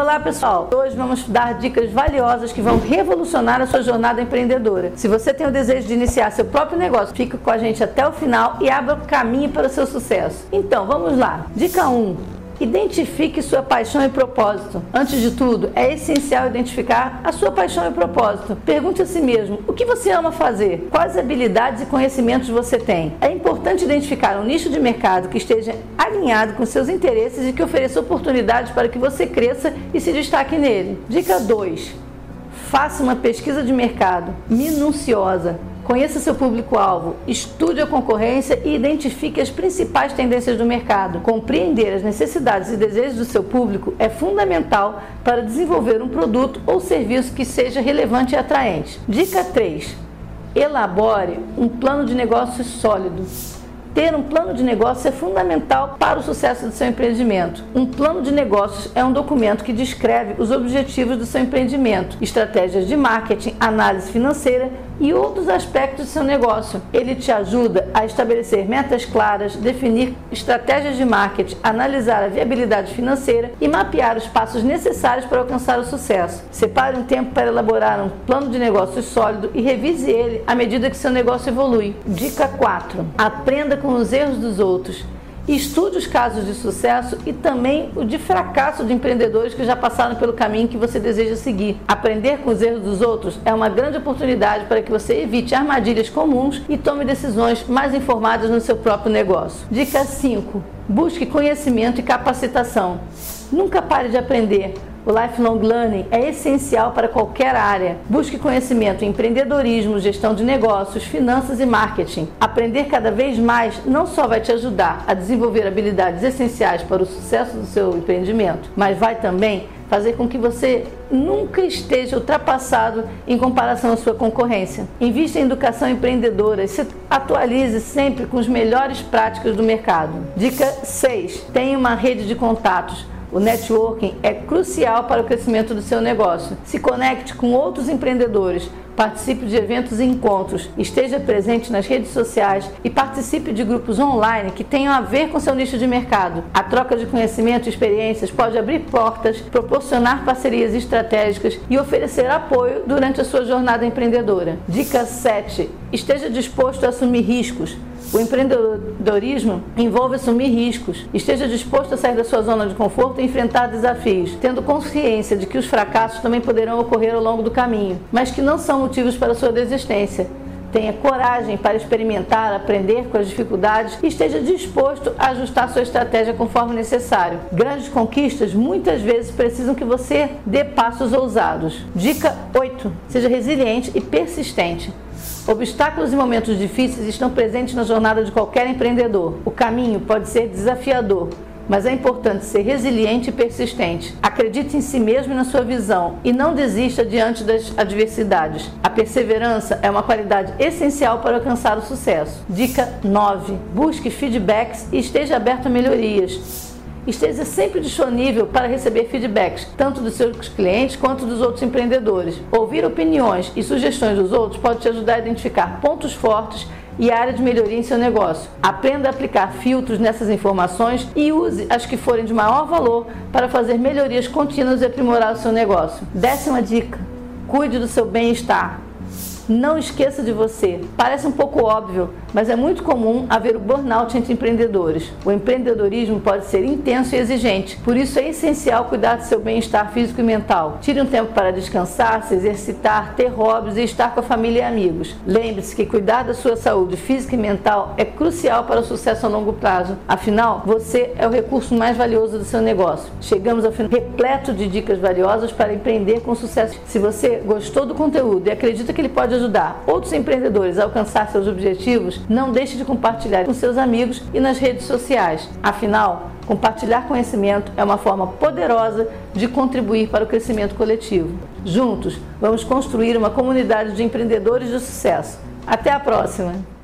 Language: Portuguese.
Olá pessoal, hoje vamos dar dicas valiosas que vão revolucionar a sua jornada empreendedora. Se você tem o desejo de iniciar seu próprio negócio, fique com a gente até o final e abra o caminho para o seu sucesso. Então, vamos lá. Dica 1. Identifique sua paixão e propósito. Antes de tudo, é essencial identificar a sua paixão e propósito. Pergunte a si mesmo: o que você ama fazer? Quais habilidades e conhecimentos você tem? É importante identificar um nicho de mercado que esteja alinhado com seus interesses e que ofereça oportunidades para que você cresça e se destaque nele. Dica 2. Faça uma pesquisa de mercado minuciosa. Conheça seu público-alvo, estude a concorrência e identifique as principais tendências do mercado. Compreender as necessidades e desejos do seu público é fundamental para desenvolver um produto ou serviço que seja relevante e atraente. Dica 3: elabore um plano de negócios sólido. Ter um plano de negócio é fundamental para o sucesso do seu empreendimento. Um plano de negócios é um documento que descreve os objetivos do seu empreendimento, estratégias de marketing, análise financeira e outros aspectos do seu negócio. Ele te ajuda a estabelecer metas claras, definir estratégias de marketing, analisar a viabilidade financeira e mapear os passos necessários para alcançar o sucesso. Separe um tempo para elaborar um plano de negócios sólido e revise ele à medida que seu negócio evolui. Dica 4: aprenda com os erros dos outros. Estude os casos de sucesso e também o de fracasso de empreendedores que já passaram pelo caminho que você deseja seguir. Aprender com os erros dos outros é uma grande oportunidade para que você evite armadilhas comuns e tome decisões mais informadas no seu próprio negócio. Dica 5: busque conhecimento e capacitação. Nunca pare de aprender. O lifelong learning é essencial para qualquer área. Busque conhecimento em empreendedorismo, gestão de negócios, finanças e marketing. Aprender cada vez mais não só vai te ajudar a desenvolver habilidades essenciais para o sucesso do seu empreendimento, mas vai também fazer com que você nunca esteja ultrapassado em comparação à sua concorrência. Invista em educação empreendedora e se atualize sempre com as melhores práticas do mercado. Dica 6. Tenha uma rede de contatos o networking é crucial para o crescimento do seu negócio. Se conecte com outros empreendedores, participe de eventos e encontros, esteja presente nas redes sociais e participe de grupos online que tenham a ver com seu nicho de mercado. A troca de conhecimento e experiências pode abrir portas, proporcionar parcerias estratégicas e oferecer apoio durante a sua jornada empreendedora. Dica 7. Esteja disposto a assumir riscos. O empreendedorismo envolve assumir riscos. Esteja disposto a sair da sua zona de conforto e enfrentar desafios, tendo consciência de que os fracassos também poderão ocorrer ao longo do caminho, mas que não são motivos para sua desistência. Tenha coragem para experimentar, aprender com as dificuldades e esteja disposto a ajustar sua estratégia conforme necessário. Grandes conquistas muitas vezes precisam que você dê passos ousados. Dica 8: seja resiliente e persistente. Obstáculos e momentos difíceis estão presentes na jornada de qualquer empreendedor. O caminho pode ser desafiador, mas é importante ser resiliente e persistente. Acredite em si mesmo e na sua visão e não desista diante das adversidades. A perseverança é uma qualidade essencial para alcançar o sucesso. Dica 9: busque feedbacks e esteja aberto a melhorias. Esteja sempre disponível para receber feedbacks, tanto dos seus clientes quanto dos outros empreendedores. Ouvir opiniões e sugestões dos outros pode te ajudar a identificar pontos fortes e área de melhoria em seu negócio. Aprenda a aplicar filtros nessas informações e use as que forem de maior valor para fazer melhorias contínuas e aprimorar o seu negócio. Décima dica: cuide do seu bem-estar. Não esqueça de você. Parece um pouco óbvio, mas é muito comum haver o burnout entre empreendedores. O empreendedorismo pode ser intenso e exigente, por isso é essencial cuidar do seu bem-estar físico e mental. Tire um tempo para descansar, se exercitar, ter hobbies e estar com a família e amigos. Lembre-se que cuidar da sua saúde física e mental é crucial para o sucesso a longo prazo. Afinal, você é o recurso mais valioso do seu negócio. Chegamos ao final repleto de dicas valiosas para empreender com sucesso. Se você gostou do conteúdo e acredita que ele pode ajudar outros empreendedores a alcançar seus objetivos, não deixe de compartilhar com seus amigos e nas redes sociais. Afinal, compartilhar conhecimento é uma forma poderosa de contribuir para o crescimento coletivo. Juntos, vamos construir uma comunidade de empreendedores de sucesso. Até a próxima!